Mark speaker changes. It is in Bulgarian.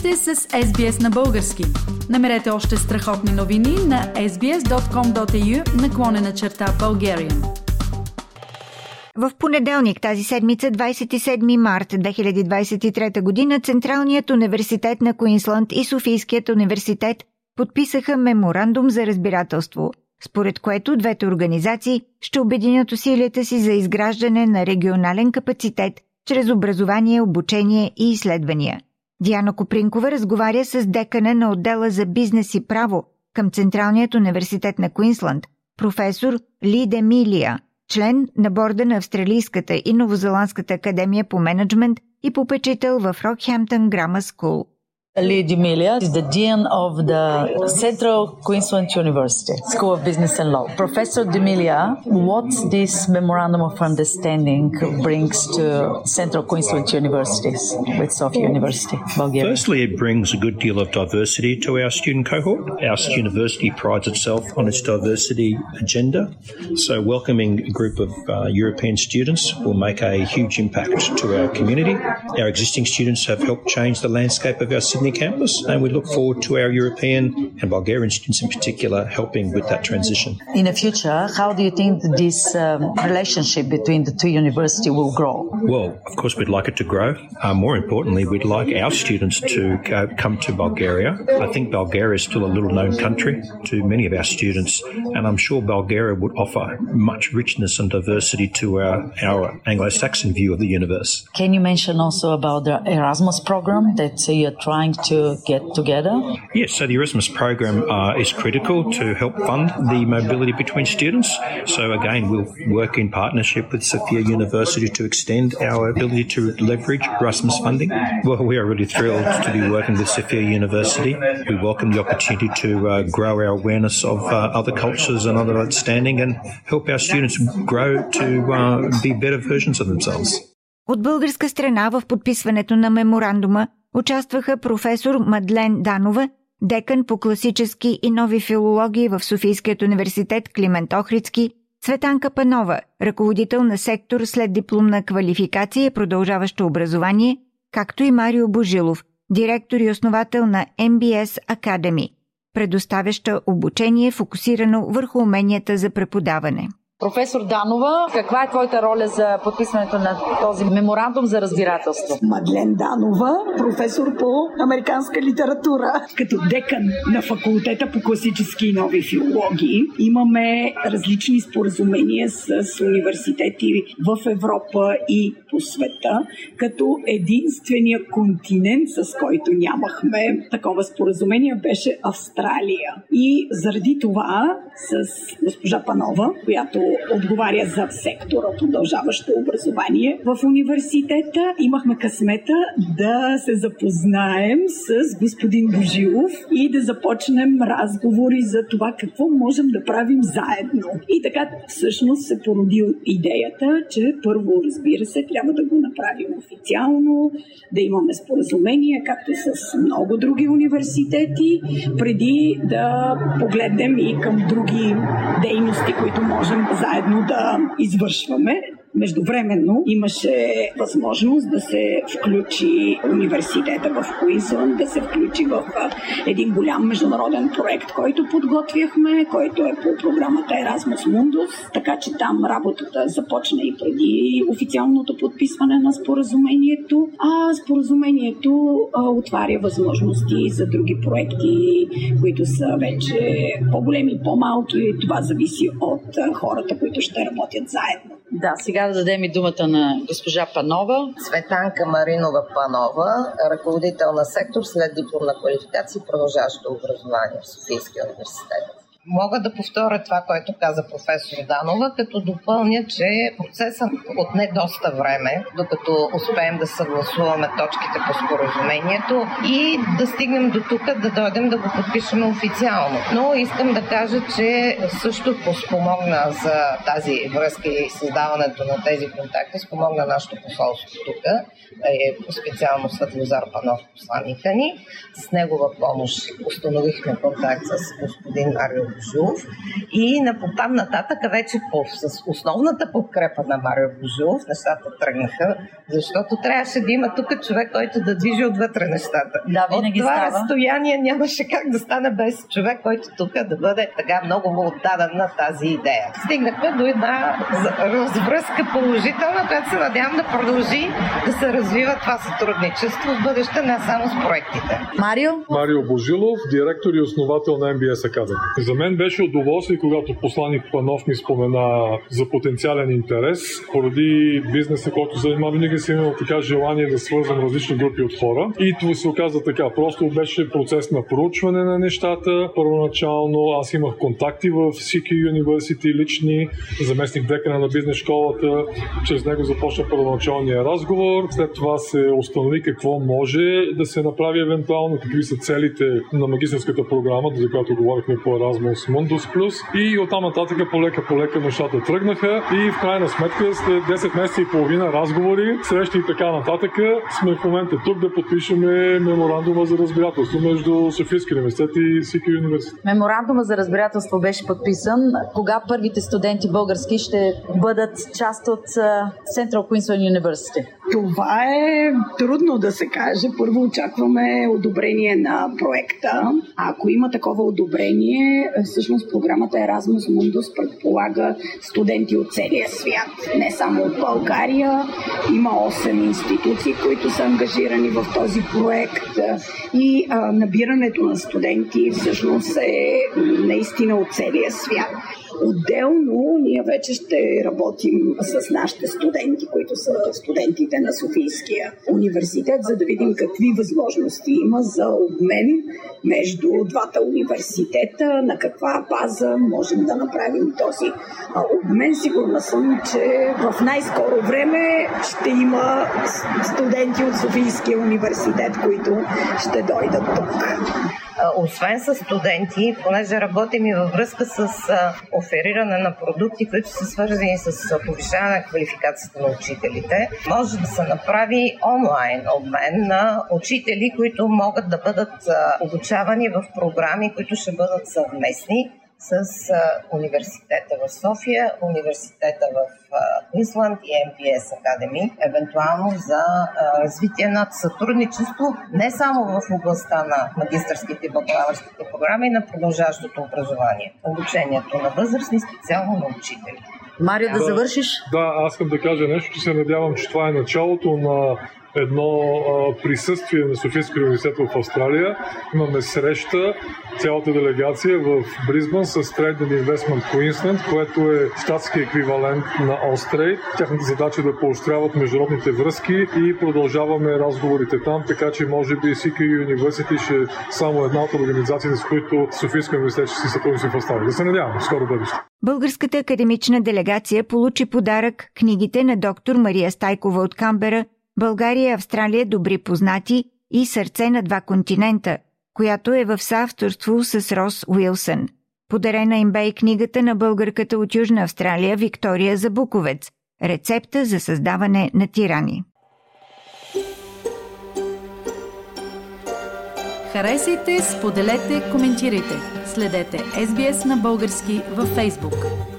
Speaker 1: сте с SBS на български. Намерете още страхотни новини на sbs.com.au наклонена черта Bulgarian.
Speaker 2: В понеделник тази седмица, 27 март 2023 година, Централният университет на Куинсланд и Софийският университет подписаха меморандум за разбирателство, според което двете организации ще обединят усилията си за изграждане на регионален капацитет чрез образование, обучение и изследвания – Диана Копринкова разговаря с декана на отдела за бизнес и право към Централният университет на Куинсланд, професор Ли Демилия, член на борда на Австралийската и Новозеландската академия по менеджмент и попечител в Рокхемптън Грама Скул.
Speaker 3: Lee D'Emilia is the Dean of the Central Queensland University School of Business and Law. Professor D'Emilia, what this Memorandum of Understanding brings to Central Queensland universities with Sofia University, Bulgaria?
Speaker 4: Firstly, it brings a good deal of diversity to our student cohort. Our university prides itself on its diversity agenda, so welcoming a group of uh, European students will make a huge impact to our community. Our existing students have helped change the landscape of our city Sydney campus, and we look forward to our European and Bulgarian students in particular helping with that transition.
Speaker 3: In the future, how do you think this um, relationship between the two universities will grow?
Speaker 4: Well, of course, we'd like it to grow. Uh, more importantly, we'd like our students to go, come to Bulgaria. I think Bulgaria is still a little known country to many of our students, and I'm sure Bulgaria would offer much richness and diversity to our, our Anglo-Saxon view of the universe.
Speaker 3: Can you mention also about the Erasmus program that uh, you're trying trying to get together?
Speaker 4: Yes, so the Erasmus program uh, is critical to help fund the mobility between students. So again, we'll work in partnership with Sophia University to extend our ability to leverage Erasmus funding. Well, we are really thrilled to be working with Sophia University. We welcome the opportunity to uh, grow our awareness of uh, other cultures and other understanding and help our students grow to uh, be better versions of themselves.
Speaker 2: От българска страна в подписването на меморандума участваха професор Мадлен Данова, декан по класически и нови филологии в Софийският университет Климент Охридски, Цветанка Панова, ръководител на сектор след дипломна квалификация и продължаващо образование, както и Марио Божилов, директор и основател на MBS Academy, предоставяща обучение фокусирано върху уменията за преподаване.
Speaker 3: Професор Данова, каква е твоята роля за подписването на този меморандум за разбирателство?
Speaker 5: Мадлен Данова, професор по американска литература. Като декан на факултета по класически и нови филологии имаме различни споразумения с университети в Европа и по света, като единствения континент, с който нямахме такова споразумение, беше Австралия. И заради това с госпожа Панова, която отговаря за сектора продължаващо образование в университета. Имахме късмета да се запознаем с господин Божилов и да започнем разговори за това какво можем да правим заедно. И така всъщност се породи идеята, че първо, разбира се, трябва да го направим официално, да имаме споразумение, както с много други университети, преди да погледнем и към други дейности, които можем заедно да извършваме. Междувременно имаше възможност да се включи университета в Куинсланд, да се включи в един голям международен проект, който подготвяхме, който е по програмата Erasmus Mundus, така че там работата започна и преди официалното подписване на споразумението, а споразумението отваря възможности за други проекти, които са вече по-големи, по-малки. Това зависи от хората, които ще работят заедно.
Speaker 3: Да, сега да дадем и думата на госпожа Панова.
Speaker 6: Светанка Маринова Панова, ръководител на сектор след дипломна квалификация и продължаващо образование в Софийския университет. Мога да повторя това, което каза професор Данова, като допълня, че процесът отне доста време, докато успеем да съгласуваме точките по споразумението и да стигнем до тук, да дойдем да го подпишем официално. Но искам да кажа, че също спомогна за тази връзка и създаването на тези контакти, спомогна нашето посолство тук, е специално Светлозар Панов, посланника ни. С негова помощ установихме контакт с господин Марио Божилов и на там нататък вече по, с основната подкрепа на Марио Божилов нещата тръгнаха, защото трябваше да има тук човек, който да движи отвътре нещата.
Speaker 3: Да,
Speaker 6: От това
Speaker 3: става.
Speaker 6: разстояние нямаше как да стане без човек, който тук да бъде така много отдаден на тази идея. Стигнахме до една развръзка положителна, която се надявам да продължи да се развива това сътрудничество в бъдеще, не само с проектите.
Speaker 3: Марио?
Speaker 7: Марио Божилов, директор и основател на MBS Academy. За мен беше удоволствие, когато посланник Панов ми спомена за потенциален интерес, поради бизнеса, който занимава, винаги си имал така желание да свързвам различни групи от хора. И това се оказа така. Просто беше процес на проучване на нещата. Първоначално аз имах контакти в CQ University лични, заместник декана на бизнес школата. Чрез него започна първоначалния разговор. След това се установи какво може да се направи евентуално, какви са целите на магистрската програма, за която говорихме по Erasmus Mundus Plus. И оттам нататък полека полека нещата тръгнаха и в крайна сметка след 10 месеца и половина разговори, срещи и така нататък, сме в момента тук да подпишеме меморандума за разбирателство между Софийския университет и CQ университет.
Speaker 3: Меморандума за разбирателство беше подписан. Кога първите студенти български ще бъдат част от Central Queensland University?
Speaker 5: Това е трудно да се каже. Първо очакваме одобрение на проекта. Ако има такова одобрение, всъщност програмата Erasmus Mundus предполага студенти от целия свят. Не само от България. Има 8 институции, които са ангажирани в този проект. И а, набирането на студенти всъщност е наистина от целия свят. Отделно ние вече ще работим с нашите студенти, които са студентите на Софийския университет, за да видим какви възможности има за обмен между двата университета, на каква база можем да направим този обмен. Сигурна съм, че в най-скоро време ще има студенти от Софийския университет, които ще дойдат тук
Speaker 6: освен с студенти, понеже работим и във връзка с офериране на продукти, които са свързани с повишаване на квалификацията на учителите, може да се направи онлайн обмен на учители, които могат да бъдат обучавани в програми, които ще бъдат съвместни с университета в София, университета в Квинсланд и MPS Academy, евентуално за развитие на сътрудничество не само в областта на магистърските и бакалавърските програми, на продължаващото образование. Обучението на възрастни, специално на учители.
Speaker 3: Марио, да, да завършиш?
Speaker 7: Да, аз искам да кажа нещо, че се надявам, че това е началото на едно а, присъствие на Софийския университет в Австралия. Имаме среща, цялата делегация в Бризбън с Trade Investment Queensland, което е щатски еквивалент на Острей. Тяхната задача е да поощряват международните връзки и продължаваме разговорите там, така че може би CQ University ще е само една от организациите, с които Софийския университет ще си сътрудничи в Австралия. Да се надявам, скоро бъдеще.
Speaker 2: Българската академична делегация получи подарък книгите на доктор Мария Стайкова от Камбера България и Австралия добри познати и Сърце на два континента, която е в съавторство с Рос Уилсън. Подарена им бе и книгата на българката от Южна Австралия Виктория Забуковец – рецепта за създаване на тирани.
Speaker 1: Харесайте, споделете, коментирайте. Следете SBS на български във Facebook.